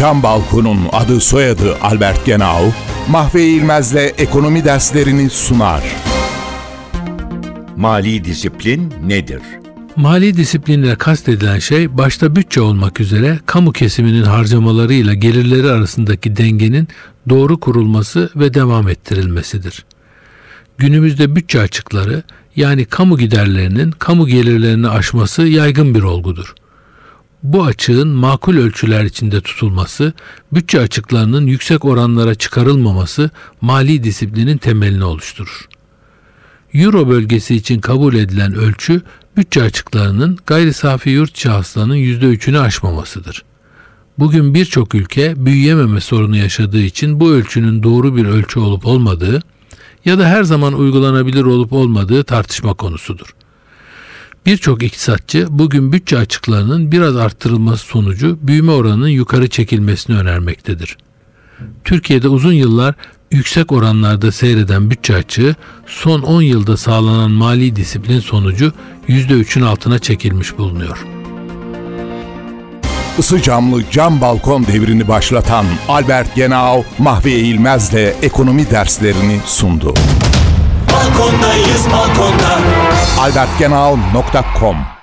Cam Balkon'un adı soyadı Albert Genau, Mahve İlmez'le ekonomi derslerini sunar. Mali disiplin nedir? Mali disiplinle kastedilen şey başta bütçe olmak üzere kamu kesiminin harcamalarıyla gelirleri arasındaki dengenin doğru kurulması ve devam ettirilmesidir. Günümüzde bütçe açıkları yani kamu giderlerinin kamu gelirlerini aşması yaygın bir olgudur. Bu açığın makul ölçüler içinde tutulması, bütçe açıklarının yüksek oranlara çıkarılmaması mali disiplinin temelini oluşturur. Euro bölgesi için kabul edilen ölçü bütçe açıklarının gayri safi yurt içi hasılanın %3'ünü aşmamasıdır. Bugün birçok ülke büyüyememe sorunu yaşadığı için bu ölçünün doğru bir ölçü olup olmadığı ya da her zaman uygulanabilir olup olmadığı tartışma konusudur. Birçok iktisatçı bugün bütçe açıklarının biraz arttırılması sonucu büyüme oranının yukarı çekilmesini önermektedir. Türkiye'de uzun yıllar yüksek oranlarda seyreden bütçe açığı son 10 yılda sağlanan mali disiplin sonucu %3'ün altına çekilmiş bulunuyor. Isı camlı cam balkon devrini başlatan Albert Genau, Mahve İlmez'le ekonomi derslerini sundu. Balkondayız balkonda. albertgenau.com